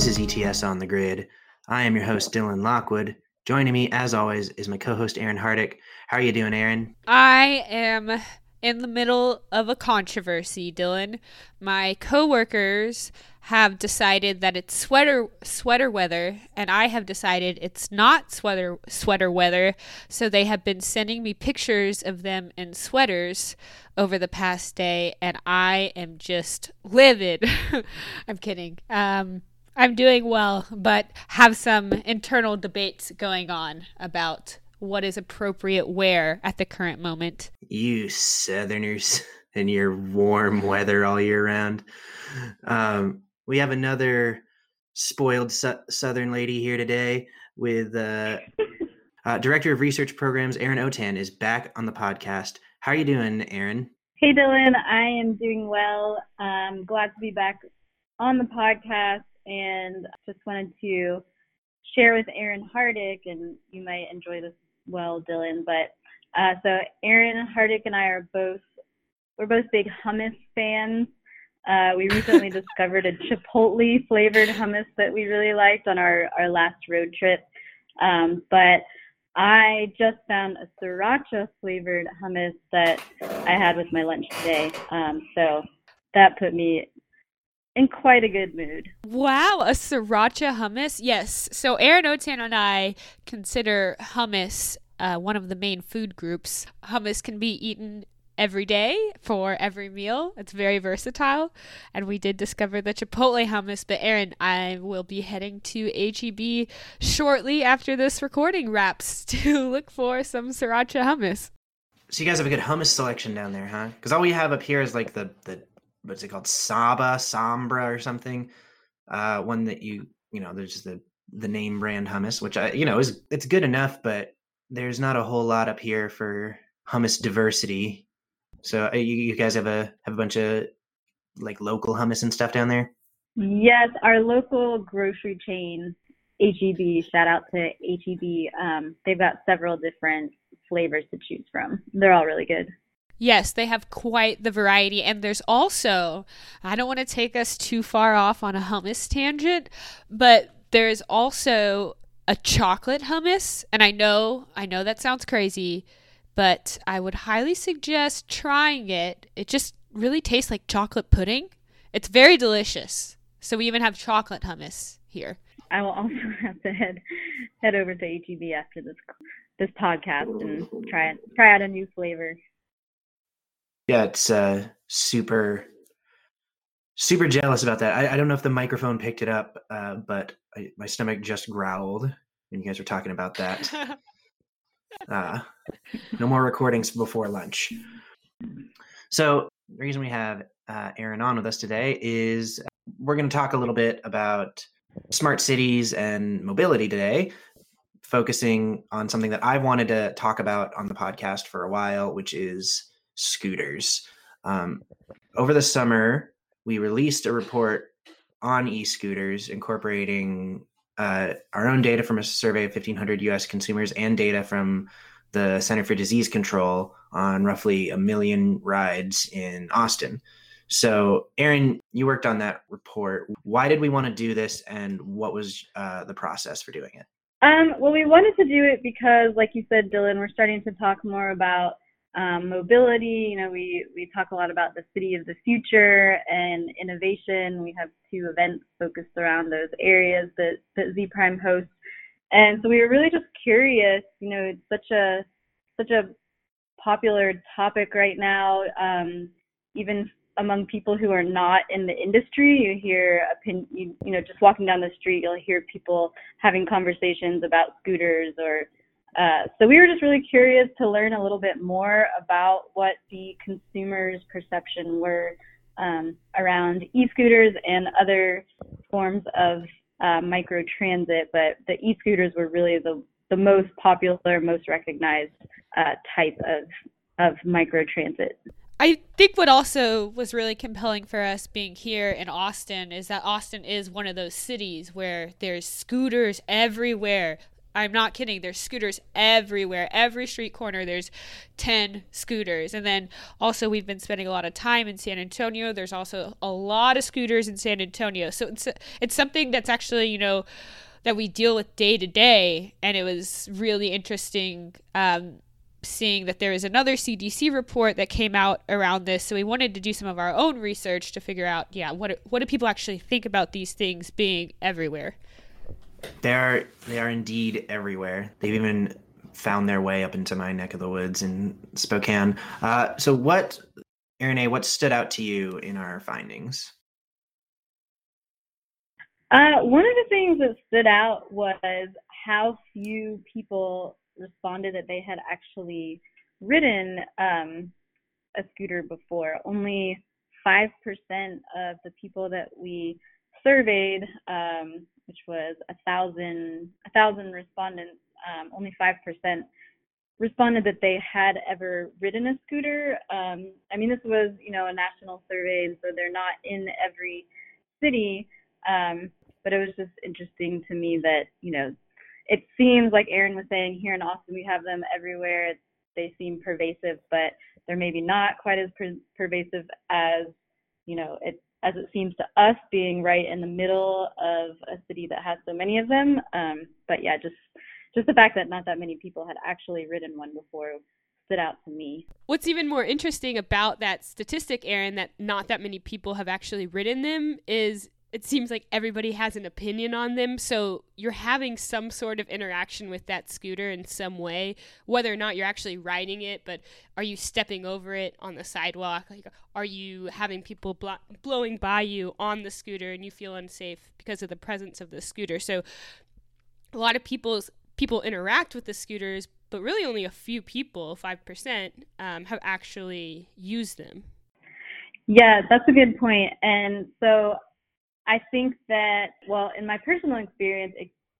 This is ETS on the Grid. I am your host, Dylan Lockwood. Joining me, as always, is my co-host Aaron Hardick. How are you doing, Aaron? I am in the middle of a controversy, Dylan. My coworkers have decided that it's sweater sweater weather and I have decided it's not sweater sweater weather. So they have been sending me pictures of them in sweaters over the past day and I am just livid. I'm kidding. Um I'm doing well, but have some internal debates going on about what is appropriate wear at the current moment. You Southerners and your warm weather all year round. Um, we have another spoiled su- Southern lady here today with uh, uh, Director of Research Programs, Erin Autin, is back on the podcast. How are you doing, Erin? Hey, Dylan. I am doing well. I'm glad to be back on the podcast and just wanted to share with Aaron Hardick, and you might enjoy this well, Dylan. But uh, so Aaron Hardick and I are both we're both big hummus fans. Uh, we recently discovered a chipotle flavored hummus that we really liked on our our last road trip. Um, but I just found a sriracha flavored hummus that I had with my lunch today. Um, so that put me in quite a good mood. Wow, a sriracha hummus? Yes. So Erin Autin and I consider hummus uh, one of the main food groups. Hummus can be eaten every day for every meal. It's very versatile. And we did discover the Chipotle hummus. But Aaron, I will be heading to HEB shortly after this recording wraps to look for some sriracha hummus. So you guys have a good hummus selection down there, huh? Because all we have up here is like the the what's it called, Saba, Sombra, or something. Uh, one that you you know, there's the the name brand hummus, which I you know is it's good enough, but there's not a whole lot up here for hummus diversity. So uh, you, you guys have a have a bunch of like local hummus and stuff down there. Yes, our local grocery chain, HEB. Shout out to HEB. Um, they've got several different flavors to choose from. They're all really good. Yes, they have quite the variety. And there's also, I don't want to take us too far off on a hummus tangent, but there's also a chocolate hummus. And I know, I know that sounds crazy, but I would highly suggest trying it. It just really tastes like chocolate pudding. It's very delicious. So we even have chocolate hummus here. I will also have to head head over to HEB after this this podcast and try try out a new flavor. Yeah, it's uh, super super jealous about that. I, I, don't know if the microphone picked it up, uh, but I, my stomach just growled when you guys were talking about that. uh, no more recordings before lunch. So the reason we have uh, Aaron on with us today is we're going to talk a little bit about smart cities and mobility today, focusing on something that I've wanted to talk about on the podcast for a while, which is scooters. Um, over the summer, we released a report on e-scooters incorporating uh, our own data from a survey of 1500 us consumers and data from the center for disease control on roughly a million rides in austin. So aaron you worked on that report. Why did we want to do this and what was uh, the process for doing it? Um, well we wanted to do it because like you said dylan we're starting to talk more about um, mobility. You know, we we talk a lot about the city of the future and innovation. We have two events focused around those areas that that Zpryme hosts, and so we were really just curious. You know, it's such a such a popular topic right now. Um, even among people who are not in the industry, you hear opinion, you, you know, just walking down the street, you'll hear people having conversations about scooters or uh, so we were just really curious to learn a little bit more about what the consumers' perception were um, around e-scooters and other forms of uh, micro transit. But the e-scooters were really the the most popular, most recognized uh, type of of micro transit. I think what also was really compelling for us being here in Austin is that Austin is one of those cities where there's scooters everywhere I'm not kidding. There's scooters everywhere. Every street corner, there's 10 scooters. And then also, we've been spending a lot of time in San Antonio. There's also a lot of scooters in San Antonio. So it's, it's something that's actually, you know, that we deal with day to day. And it was really interesting um, seeing that there is another CDC report that came out around this. So we wanted to do some of our own research to figure out, yeah, what, what do people actually think about these things being everywhere? They are they are indeed everywhere. They've even found their way up into my neck of the woods in Spokane. Uh, so, what, A, what stood out to you in our findings? Uh, one of the things that stood out was how few people responded that they had actually ridden um, a scooter before. Only 5% of the people that we surveyed um, which was a thousand a thousand respondents, um, only five percent responded that they had ever ridden a scooter. Um, I mean, this was you know a national survey, and so they're not in every city. Um, but it was just interesting to me that you know it seems like Aaron was saying here in Austin we have them everywhere. They seem pervasive, but they're maybe not quite as per- pervasive as you know it as it seems to us being right in the middle of a city that has so many of them. Um, but yeah, just just the fact that not that many people had actually ridden one before stood out to me. What's even more interesting about that statistic, Erin, that not that many people have actually ridden them is it seems like everybody has an opinion on them. So you're having some sort of interaction with that scooter in some way, whether or not you're actually riding it, but are you stepping over it on the sidewalk? Like, are you having people blo- blowing by you on the scooter and you feel unsafe because of the presence of the scooter? So a lot of people's people interact with the scooters, but really only a few people, 5%, um, have actually used them. Yeah, that's a good point. And so I think that, well, in my personal experience,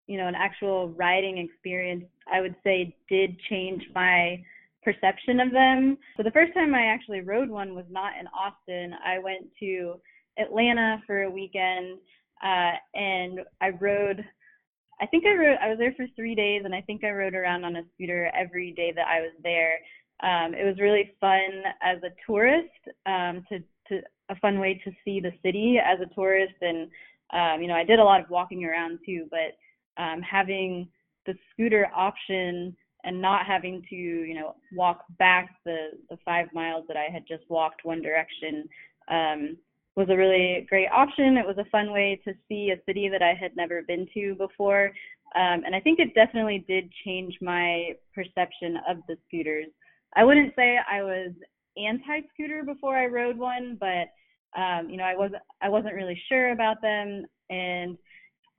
you know, an actual riding experience, I would say did change my perception of them. So the first time I actually rode one was not in Austin. I went to Atlanta for a weekend, uh, and I rode. I think I rode. I was there for three days, and I think I rode around on a scooter every day that I was there. Um, it was really fun as a tourist um, to to a fun way to see the city as a tourist. And, um, you know, I did a lot of walking around too, but um, having the scooter option and not having to, you know, walk back the, the five miles that I had just walked one direction um, was a really great option. It was a fun way to see a city that I had never been to before. Um, and I think it definitely did change my perception of the scooters. I wouldn't say I was anti-scooter before I rode one, but um, you know, I wasn't I wasn't really sure about them, and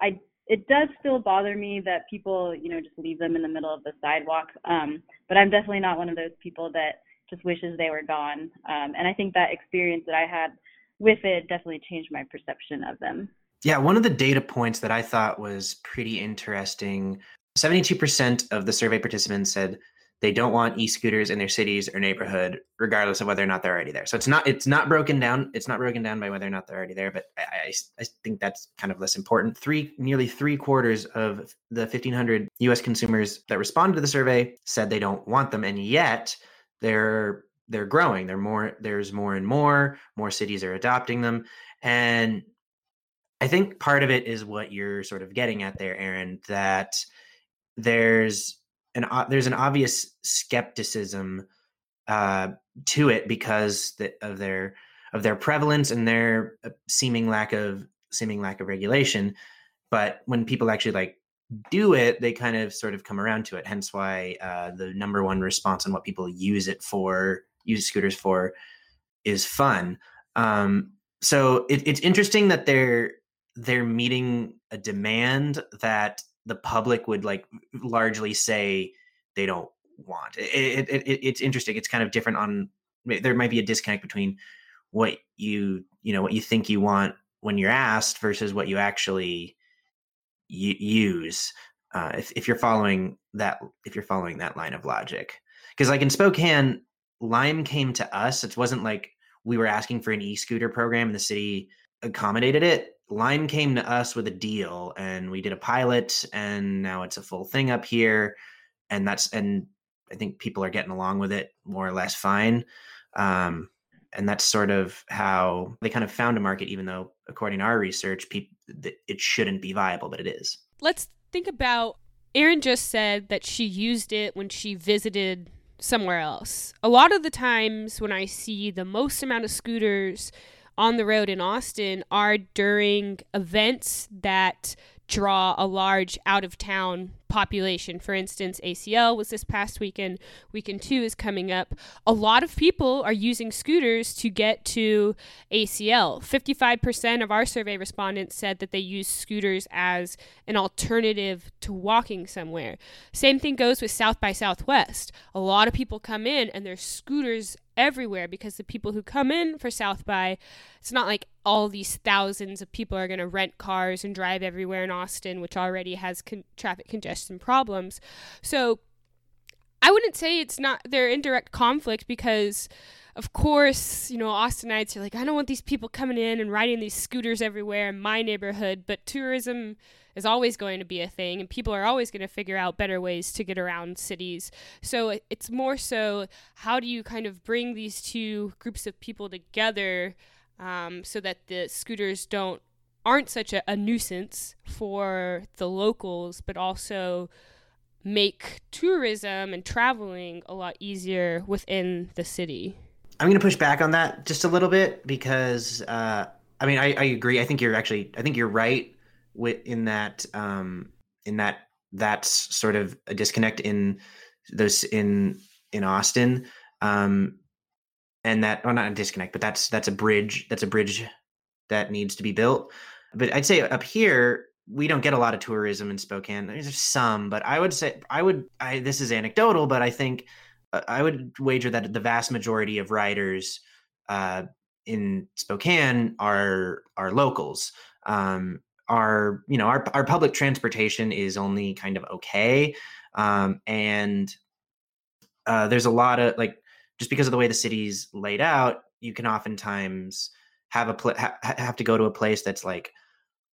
I it does still bother me that people you know just leave them in the middle of the sidewalk. Um, but I'm definitely not one of those people that just wishes they were gone. Um, and I think that experience that I had with it definitely changed my perception of them. Yeah, one of the data points that I thought was pretty interesting 72% of the survey participants said they don't want e-scooters in their cities or neighborhood regardless of whether or not they're already there. So it's not it's not broken down it's not broken down by whether or not they're already there but i i, I think that's kind of less important. Three nearly three quarters of the 1500 us consumers that responded to the survey said they don't want them and yet they're they're growing. They're more there's more and more more cities are adopting them. And i think part of it is what you're sort of getting at there Aaron. that there's an uh, there's an obvious skepticism uh, to it because the, of their of their prevalence and their uh, seeming lack of seeming lack of regulation. But when people actually like do it, they kind of sort of come around to it. Hence why uh, the number one response on what people use it for, use scooters for, is fun. Um, so it, it's interesting that they're they're meeting a demand that the public would like largely say they don't want. It, it, it, it's interesting. It's kind of different on. There might be a disconnect between what you you know what you think you want when you're asked versus what you actually y- use. Uh, if if you're following that if you're following that line of logic, because like in Spokane, Lime came to us. It wasn't like we were asking for an e-scooter program and the city accommodated it Lime came to us with a deal, and we did a pilot, and now it's a full thing up here, and that's and I think people are getting along with it more or less fine. Um, and that's sort of how they kind of found a market, even though, according to our research, people it shouldn't be viable, but it is. Let's think about. Erin just said that she used it when she visited somewhere else. A lot of the times when I see the most amount of scooters on the road in Austin are during events that draw a large out of town population. For instance, ACL was this past weekend, weekend two is coming up. A lot of people are using scooters to get to ACL. 55% of our survey respondents said that they use scooters as an alternative to walking somewhere. Same thing goes with South by Southwest. A lot of people come in and there's scooters everywhere because the people who come in for South by, it's not like all these thousands of people are going to rent cars and drive everywhere in Austin, which already has con- traffic congestion problems. So I wouldn't say it's not, they're in direct conflict because of course, you know, Austinites are like, I don't want these people coming in and riding these scooters everywhere in my neighborhood, but tourism is always going to be a thing, and people are always going to figure out better ways to get around cities. So it's more so how do you kind of bring these two groups of people together um, so that the scooters don't aren't such a, a nuisance for the locals, but also make tourism and traveling a lot easier within the city. I'm going to push back on that just a little bit because uh, I mean I, I, agree. I think you're actually I think you're right in that um, in that that's sort of a disconnect in those in in Austin, um, and that well not a disconnect, but that's that's a bridge that's a bridge that needs to be built. But I'd say up here we don't get a lot of tourism in Spokane. There's some, but I would say I would. I, this is anecdotal, but I think uh, I would wager that the vast majority of riders uh, in Spokane are are locals. Um, our you know our our public transportation is only kind of okay, um, and uh, there's a lot of like just because of the way the city's laid out, you can oftentimes have a pl- ha- have to go to a place that's like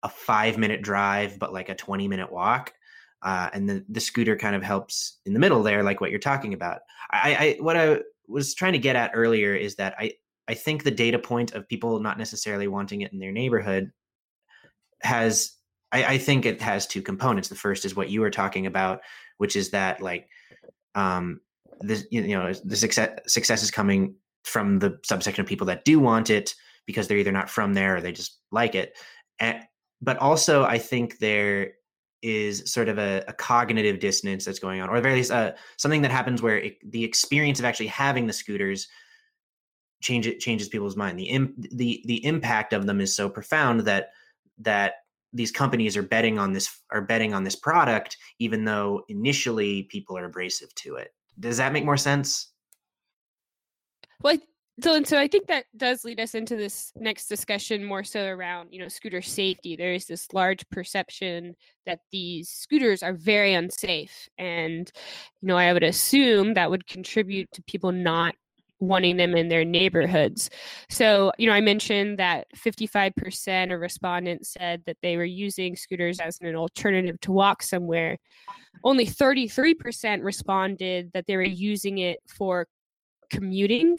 a five minute drive, but like a twenty minute walk. Uh, and the, the scooter kind of helps in the middle there, like what you're talking about. I, I what I was trying to get at earlier is that I I think the data point of people not necessarily wanting it in their neighborhood has I, I, think it has two components. The first is what you were talking about, which is that like um this you know the success success is coming from the subsection of people that do want it because they're either not from there or they just like it. And, but also I think there is sort of a, a, cognitive dissonance that's going on, or at very least uh, something that happens where it, the experience of actually having the scooters change it changes people's mind. The Im, the the impact of them is so profound that that these companies are betting on this are betting on this product even though initially people are abrasive to it. Does that make more sense? Well so and so i think that does lead us into this next discussion more so around you know scooter safety. There is this large perception that these scooters are very unsafe and you know i would assume that would contribute to people not wanting them in their neighborhoods. So, you know, I mentioned that 55% of respondents said that they were using scooters as an alternative to walk somewhere. Only 33% responded that they were using it for commuting.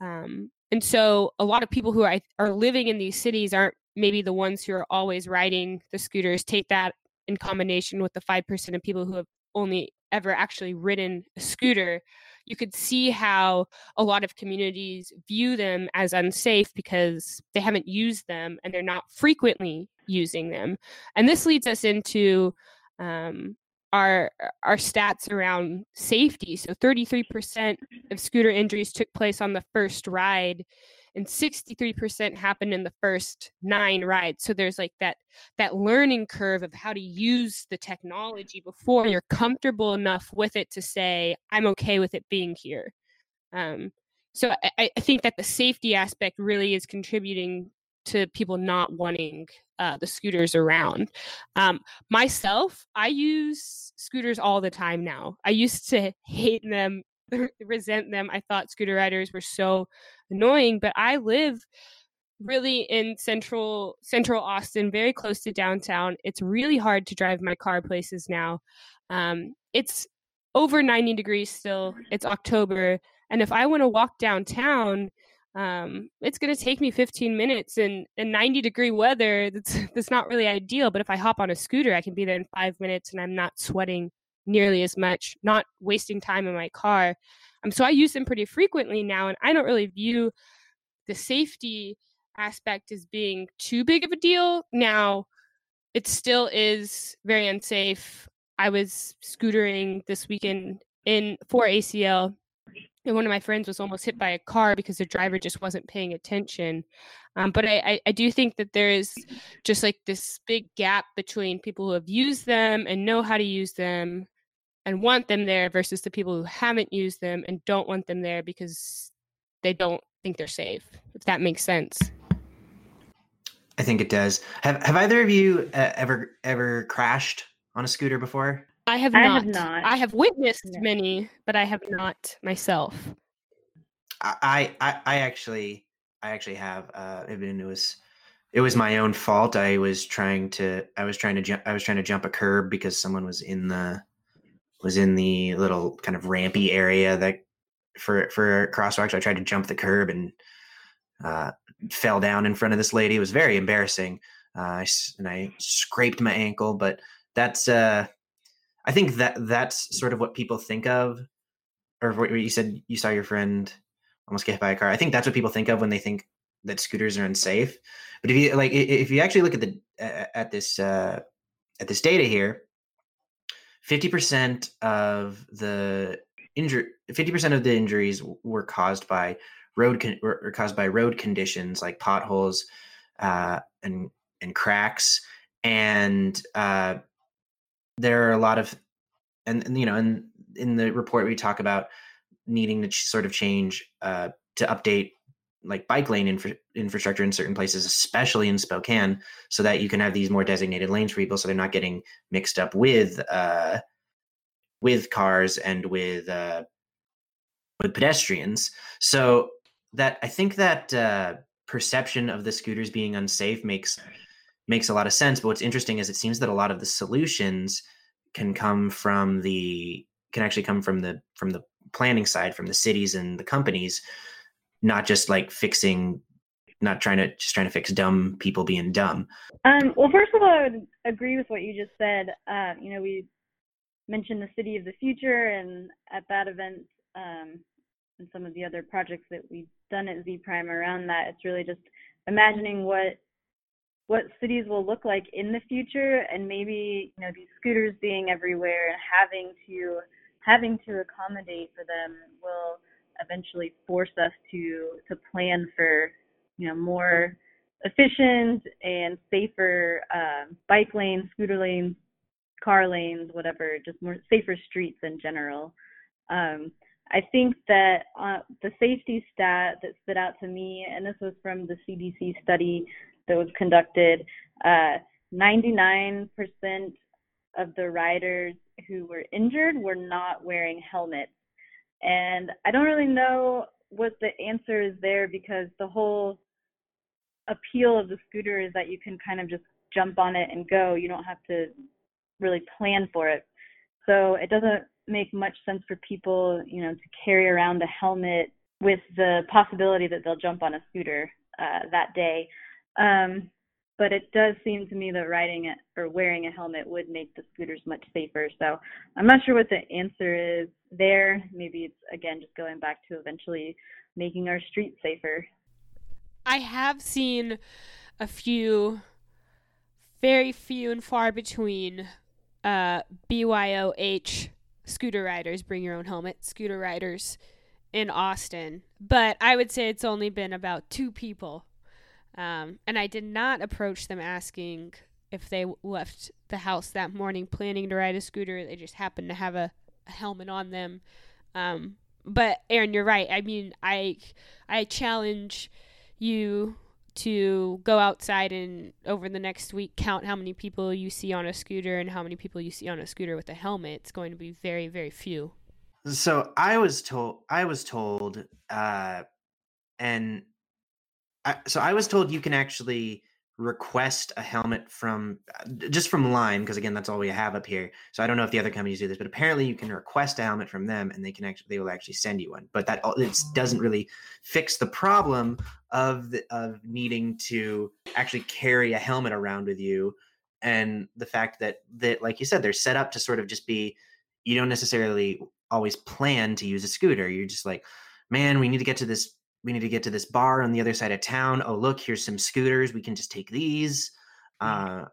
Um, and so, a lot of people who are, are living in these cities aren't maybe the ones who are always riding the scooters. Take that in combination with the 5% of people who have only ever actually ridden a scooter you could see how a lot of communities view them as unsafe because they haven't used them and they're not frequently using them. And this leads us into um, our our stats around safety. So 33% of scooter injuries took place on the first ride and 63% happened in the first nine rides so there's like that that learning curve of how to use the technology before you're comfortable enough with it to say i'm okay with it being here um, so I, I, think that the safety aspect really is contributing to people not wanting uh, the scooters around. Um, myself, I use scooters all the time now. I used to hate them resent them. I thought scooter riders were so annoying, but I live really in central central Austin, very close to downtown. It's really hard to drive my car places now. Um, it's over 90 degrees still. It's October, and if I want to walk downtown, um, it's going to take me 15 minutes in, in 90 degree weather. That's that's not really ideal. But if I hop on a scooter, I can be there in five minutes, and I'm not sweating nearly as much, not wasting time in my car. Um, so I use them pretty frequently now, and I don't really view the safety aspect as being too big of a deal. Now, it still is very unsafe. I was scootering this weekend in for ACL and one of my friends was almost hit by a car because the driver just wasn't paying attention. Um, but I, I, I, do think that there is just like this big gap between people who have used them and know how to use them and want them there versus the people who haven't used them and don't want them there because they don't think they're safe. If that makes sense. I think it does. Have Have either of you uh, ever ever crashed on a scooter before? I have I not. have not. I have witnessed many, but I have not myself. I I, I actually I actually have. Uh, it was it was my own fault. I was trying to I was trying to jump I was trying to jump a curb because someone was in the was in the little kind of rampy area that for for crosswalks. I tried to jump the curb and uh, fell down in front of this lady. It was very embarrassing. Uh, and I scraped my ankle, but that's uh, I think that that's sort of what people think of, or what you said you saw your friend almost get hit by a car. I think that's what people think of when they think that scooters are unsafe. But if you like, if you actually look at the at this uh, at this data here, fifty percent of the injury, fifty percent of the injuries were caused by road con- were caused by road conditions like potholes uh, and and cracks, and uh, there are a lot of and, and you know and in the report we talk about needing to ch- sort of change uh, to update like bike lane infra- infrastructure in certain places especially in spokane so that you can have these more designated lanes for people so they're not getting mixed up with uh with cars and with uh with pedestrians so that i think that uh perception of the scooters being unsafe makes makes a lot of sense. But what's interesting is it seems that a lot of the solutions can come from the can actually come from the from the planning side, from the cities and the companies, not just like fixing not trying to just trying to fix dumb people being dumb. Um, well, first of all, I would agree with what you just said. Uh, you know, we mentioned the city of the future, and at that event, um, and some of the other projects that we've done at Zpryme around that, it's really just imagining what what cities will look like in the future and maybe you know these scooters being everywhere and having to having to accommodate for them will eventually force us to to plan for you know more efficient and safer um, bike lanes scooter lanes car lanes whatever just more safer streets in general um, I think that uh, the safety stat that stood out to me, and this was from the CDC study that was conducted, uh, 99% of the riders who were injured were not wearing helmets. And I don't really know what the answer is there because the whole appeal of the scooter is that you can kind of just jump on it and go. You don't have to really plan for it. So it doesn't make much sense for people, you know, to carry around a helmet with the possibility that they'll jump on a scooter uh, that day. Um, but it does seem to me that riding it or wearing a helmet would make the scooters much safer. So I'm not sure what the answer is there. Maybe it's again just going back to eventually making our streets safer. I have seen a few, very few and far between, uh, BYOH scooter riders, bring your own helmet, scooter riders in Austin. But I would say it's only been about two people um, and I did not approach them asking if they left the house that morning planning to ride a scooter. They just happened to have a, a helmet on them. Um, but Aaron, you're right. I mean, I I challenge you to go outside and over the next week count how many people you see on a scooter and how many people you see on a scooter with a helmet. It's going to be very very few. So I was told I was told uh, and I, so I was told you can actually request a helmet from uh, just from Lime because again that's all we have up here. So I don't know if the other companies do this, but apparently you can request a helmet from them and they can actually they will actually send you one. But that it doesn't oh. really fix the problem of the, of needing to actually carry a helmet around with you and the fact that that like you said they're set up to sort of just be you don't necessarily always plan to use a scooter. You're just like, man, we need to get to this we need to get to this bar on the other side of town. Oh, look, here's some scooters. We can just take these. Uh,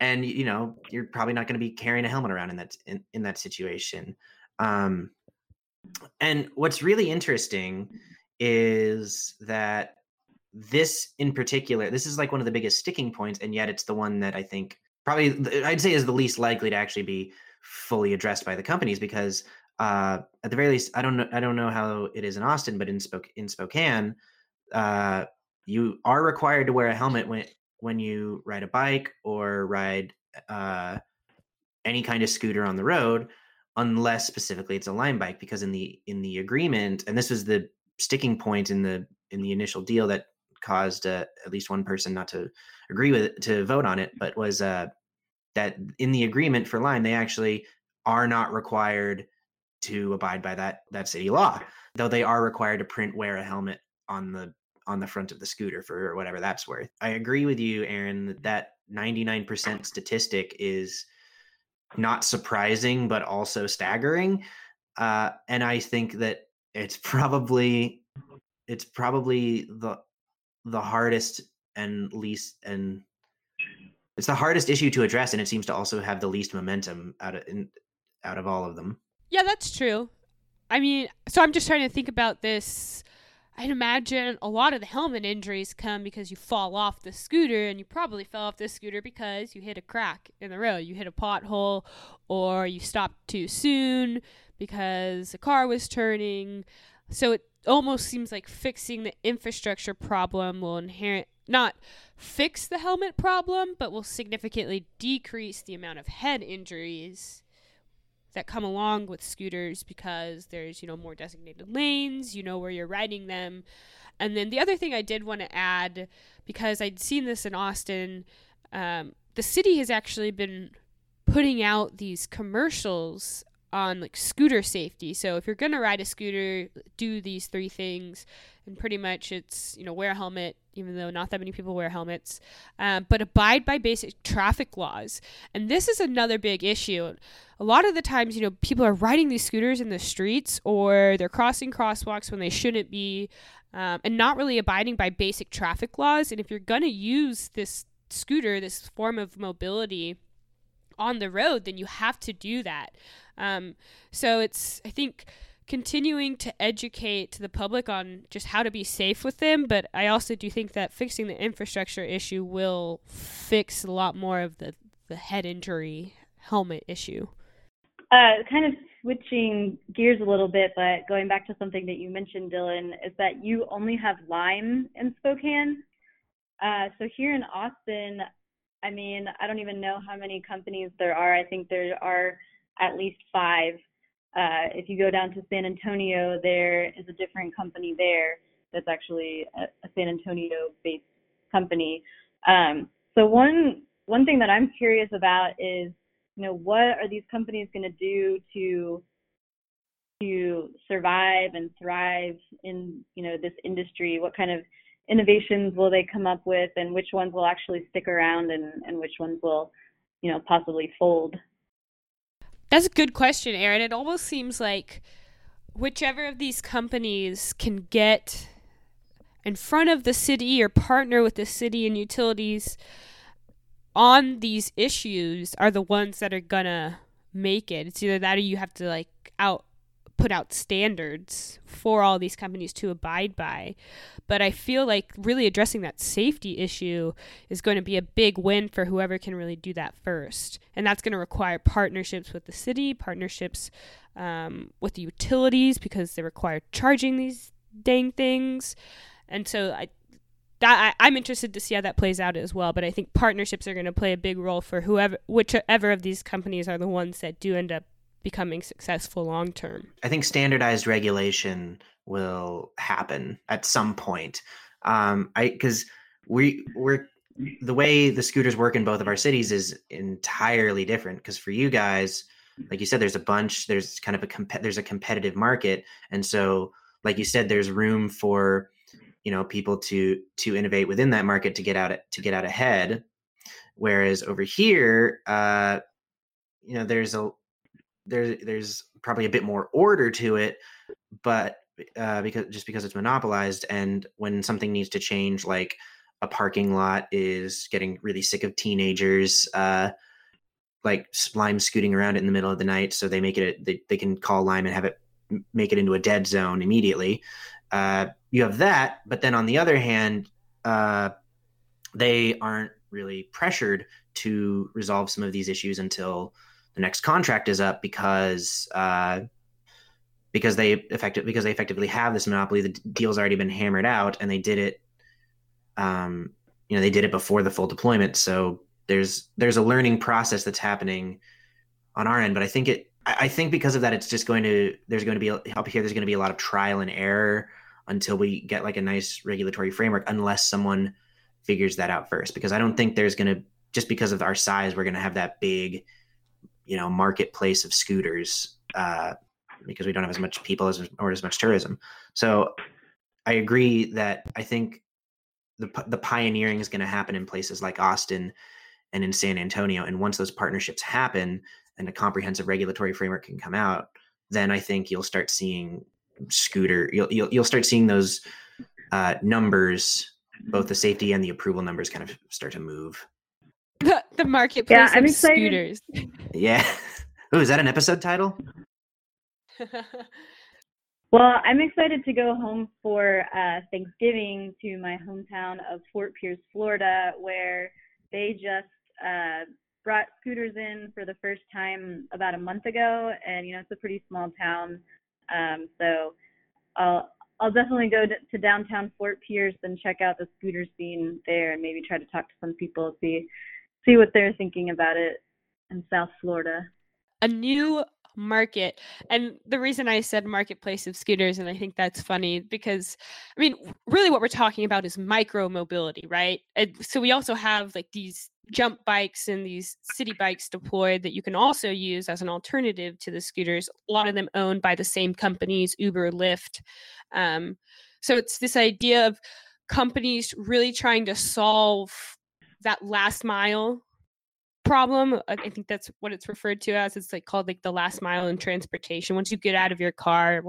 and you know, you're probably not going to be carrying a helmet around in that in, in that situation. Um, and what's really interesting is that this in particular, this is like one of the biggest sticking points, and yet it's the one that I think probably I'd say is the least likely to actually be fully addressed by the companies because uh, at the very least, I don't know. I don't know how it is in Austin, but in Spoke in Spokane, uh, you are required to wear a helmet when when you ride a bike or ride uh, any kind of scooter on the road, unless specifically it's a Lime bike. Because in the in the agreement, and this was the sticking point in the in the initial deal that caused uh, at least one person not to agree with it, to vote on it, but was uh, that in the agreement for Lime, they actually are not required to abide by that that city law though they are required to print wear a helmet on the on the front of the scooter for whatever that's worth. I agree with you aaron that that 99% statistic is not surprising but also staggering. Uh, and i think that it's probably it's probably the the hardest and least and it's the hardest issue to address and it seems to also have the least momentum out of in, out of all of them yeah, that's true. I mean, so I'm just trying to think about this. I'd imagine a lot of the helmet injuries come because you fall off the scooter, and you probably fell off the scooter because you hit a crack in the road. You hit a pothole, or you stopped too soon because the car was turning. So it almost seems like fixing the infrastructure problem will inherent not fix the helmet problem, but will significantly decrease the amount of head injuries that come along with scooters because there's you know more designated lanes you know where you're riding them and then the other thing i did want to add because i'd seen this in austin um, the city has actually been putting out these commercials on like scooter safety. So if you're gonna ride a scooter, do these three things, and pretty much it's you know wear a helmet, even though not that many people wear helmets, um, but abide by basic traffic laws. And this is another big issue. A lot of the times, you know, people are riding these scooters in the streets or they're crossing crosswalks when they shouldn't be, um, and not really abiding by basic traffic laws. And if you're gonna use this scooter, this form of mobility on the road, then you have to do that. Um, so it's, I think, continuing to educate the public on just how to be safe with them. But I also do think that fixing the infrastructure issue will fix a lot more of the, the head injury helmet issue. Uh, kind of switching gears a little bit, but going back to something that you mentioned, Dylan, is that you only have Lime in Spokane. Uh, so here in Austin, I mean, I don't even know how many companies there are. I think there are at least five. Uh, if you go down to San Antonio, there is a different company there that's actually a, a San Antonio-based company. Um, so one one thing that I'm curious about is, you know, what are these companies going to do to to survive and thrive in you know this industry? What kind of innovations will they come up with, and which ones will actually stick around, and and which ones will, you know, possibly fold? That's a good question, Aaron. It almost seems like whichever of these companies can get in front of the city or partner with the city and utilities on these issues are the ones that are gonna make it. It's either that or you have to like out put out standards for all these companies to abide by. But I feel like really addressing that safety issue is going to be a big win for whoever can really do that first. And that's going to require partnerships with the city, partnerships um, with the utilities because they require charging these dang things. And so I, that I, am interested to see how that plays out as well. But I think partnerships are going to play a big role for whoever, whichever of these companies are the ones that do end up becoming successful long term. I think standardized regulation will happen at some point. Um, I because we we're the way the scooters work in both of our cities is entirely different. Because for you guys, like you said, there's a bunch. There's kind of a comp- there's a competitive market, and so like you said, there's room for you know people to to innovate within that market to get out to get out ahead. Whereas over here, uh, you know, there's a there's there's probably a bit more order to it, but uh, because just because it's monopolized, and when something needs to change, like a parking lot is getting really sick of teenagers uh, like lime scooting around in the middle of the night, so they make it they, they can call lime and have it make it into a dead zone immediately. Uh, you have that, but then on the other hand, uh, they aren't really pressured to resolve some of these issues until the next contract is up because uh, because they effective because they effectively have this monopoly. The deal's already been hammered out, and they did it. Um, you know, they did it before the full deployment, so there's there's a learning process that's happening on our end. But I think it, I think because of that, it's just going to there's going to be up here. There's going to be a lot of trial and error until we get like a nice regulatory framework, unless someone figures that out first. Because I don't think there's going to just because of our size, we're going to have that big you know marketplace of scooters uh, because we don't have as much people as or as much tourism. So I agree that I think the the pioneering is going to happen in places like Austin and in San Antonio. And once those partnerships happen and a comprehensive regulatory framework can come out, then I think you'll start seeing scooter. You'll you'll, you'll start seeing those uh, numbers, both the safety and the approval numbers, kind of start to move. The, the marketplace yeah, I'm excited. scooters. Yeah. Oh, is that an episode title? well, I'm excited to go home for uh, Thanksgiving to my hometown of Fort Pierce, Florida, where they just uh, brought scooters in for the first time about a month ago, and you know it's a pretty small town, um, so I'll I'll definitely go to, to downtown Fort Pierce and check out the scooter scene there, and maybe try to talk to some people see see what they're thinking about it in South Florida. A new market. And the reason I said marketplace of scooters, and I think that's funny because, I mean, really what we're talking about is micro mobility, right? And so we also have like these jump bikes and these city bikes deployed that you can also use as an alternative to the scooters. A lot of them owned by the same companies, Uber, Lyft. Um, so it's this idea of companies really trying to solve that last mile problem i think that's what it's referred to as. It's like called like the last mile in transportation. Once you get out of your car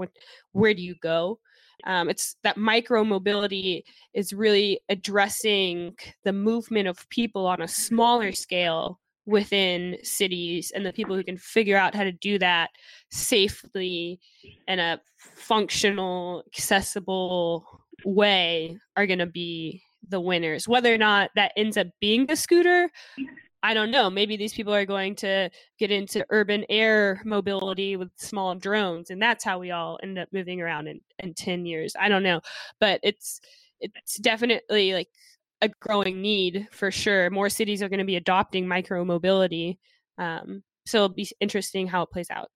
where do you go? Um, it's that micro mobility is really addressing the movement of people on a smaller scale within cities and the people who can figure out how to do that safely in a functional accessible way are going to be the winners. Whether or not that ends up being the scooter, I don't know. Maybe these people are going to get into urban air mobility with small drones, and that's how we all end up moving around in, in 10 years. I don't know. But it's it's definitely like a growing need for sure. More cities are going to be adopting micro mobility. Um, so it'll be interesting how it plays out.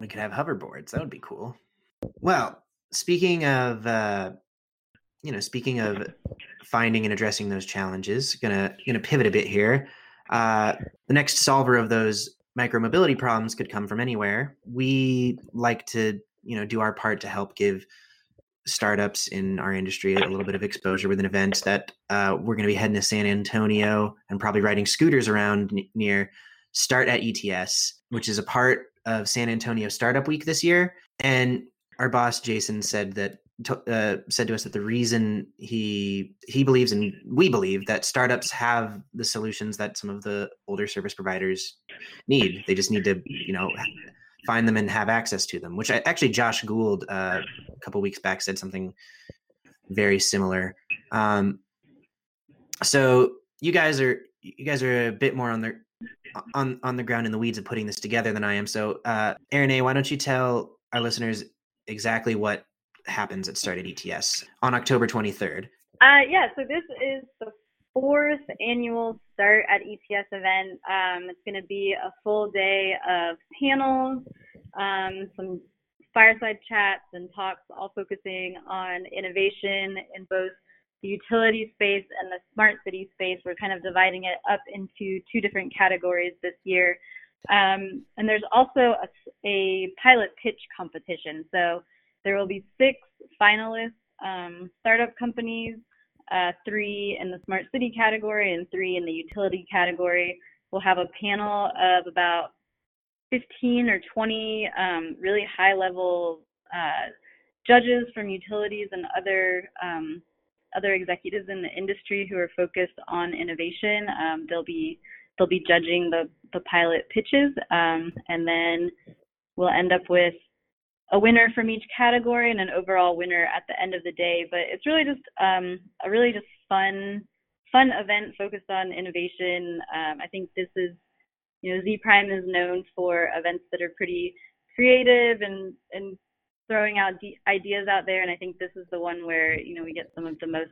We could have hoverboards. That would be cool. Well, speaking of uh, you know, speaking of finding and addressing those challenges, gonna gonna pivot a bit here. Uh, the next solver of those micromobility problems could come from anywhere. We like to, you know, do our part to help give startups in our industry a little bit of exposure with an event that uh, we're going to be heading to San Antonio and probably riding scooters around n- near Start at ETS, which is a part of San Antonio Startup Week this year. And our boss Jason said that uh, said to us that the reason he he believes and we believe that startups have the solutions that some of the older service providers need. They just need to you know find them and have access to them. Which I, actually Josh Gould uh, a couple weeks back said something very similar. Um, so you guys are you guys are a bit more on the on on the ground in the weeds of putting this together than I am. So uh, Aaron A, why don't you tell our listeners exactly what happens at Start at ETS on October 23rd? Uh, yeah, so this is the fourth annual Start at ETS event. Um, it's going to be a full day of panels, um, some fireside chats and talks, all focusing on innovation in both the utility space and the smart city space. We're kind of dividing it up into two different categories this year. Um, and there's also a, a, pilot pitch competition. So there will be six finalists, um, startup companies, uh, three in the smart city category and three in the utility category. We'll have a panel of about 15 or 20 um, really high level uh, judges from utilities and other um, other executives in the industry who are focused on innovation. Um, they'll be they'll be judging the the pilot pitches, um, and then we'll end up with a winner from each category and an overall winner at the end of the day. But it's really just um, a really just fun fun event focused on innovation. Um, I think this is you know Zpryme is known for events that are pretty creative and and throwing out ideas out there and i think this is the one where you know we get some of the most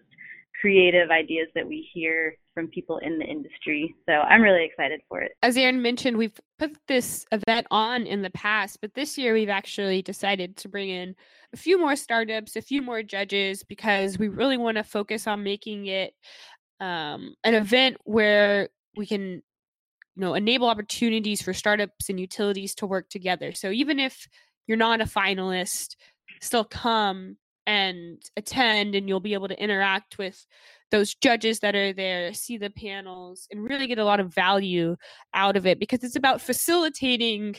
creative ideas that we hear from people in the industry. So i'm really excited for it. As aaron mentioned we've put this event on in the past but this year we've actually decided to bring in a few more startups a few more judges because we really want to focus on making it um, an event where we can you know enable opportunities for startups and utilities to work together. So even if you're not a finalist, still come and attend and you'll be able to interact with those judges that are there, see the panels, and really get a lot of value out of it because it's about facilitating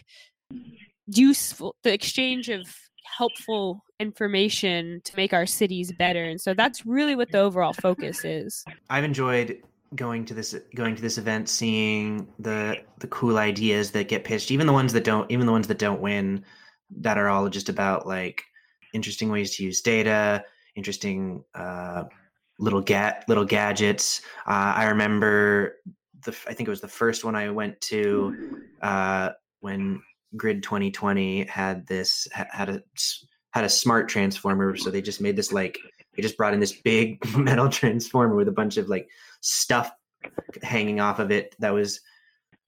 useful the exchange of helpful information to make our cities better. And so that's really what the overall focus is. I've enjoyed going to this going to this event seeing the the cool ideas that get pitched even the ones that don't even the ones that don't win that are all just about like interesting ways to use data, interesting uh, little ga- little gadgets. Uh, I remember the I think it was the first one I went to uh, when Grid 2020 had this had a had a smart transformer. So they just made this like they just brought in this big metal transformer with a bunch of like stuff hanging off of it that was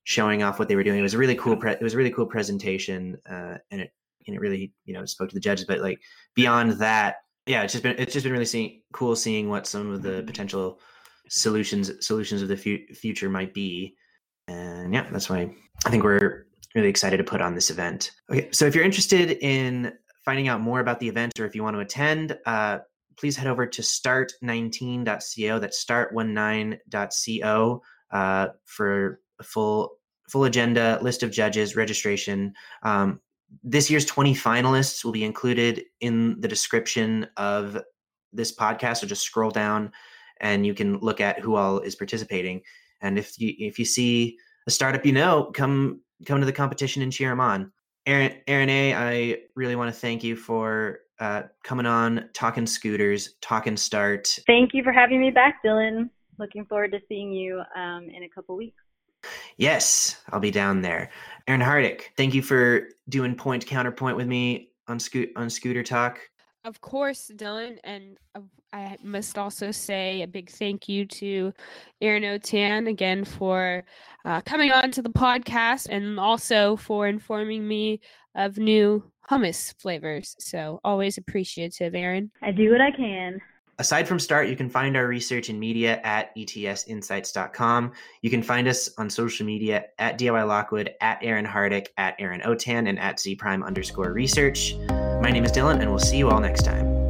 showing off what they were doing. It was a really cool. Pre- it was a really cool presentation, uh, and it and it really you know spoke to the judges but like beyond that yeah it's just been it's just been really seeing cool seeing what some of the potential solutions solutions of the fu- future might be. And yeah that's why i think we're really excited to put on this event. Okay so if you're interested in finding out more about the event or if you want to attend uh, please head over to start19.co that's start19.co uh, for a full full agenda list of judges registration um, this year's 20 finalists will be included in the description of this podcast. So just scroll down and you can look at who all is participating. And if you if you see a startup you know, come come to the competition and cheer them on. Erin, Erin A, I really want to thank you for uh, coming on, talking scooters, talking start. Thank you for having me back, Dylan. Looking forward to seeing you um, in a couple weeks. Yes, I'll be down there. Aaron Hardick, thank you for doing point counterpoint with me on scoot on Scooter Talk. Of course, Dylan, and I must also say a big thank you to Erin Autin again for uh, coming on to the podcast and also for informing me of new hummus flavors. So always appreciative, Erin. I do what I can. Aside from Start, you can find our research and media at etsinsights.com. You can find us on social media at DIY Lockwood, at Aaron Hardick, at Erin Autin, and at Zpryme underscore research. My name is Dylan, and we'll see you all next time.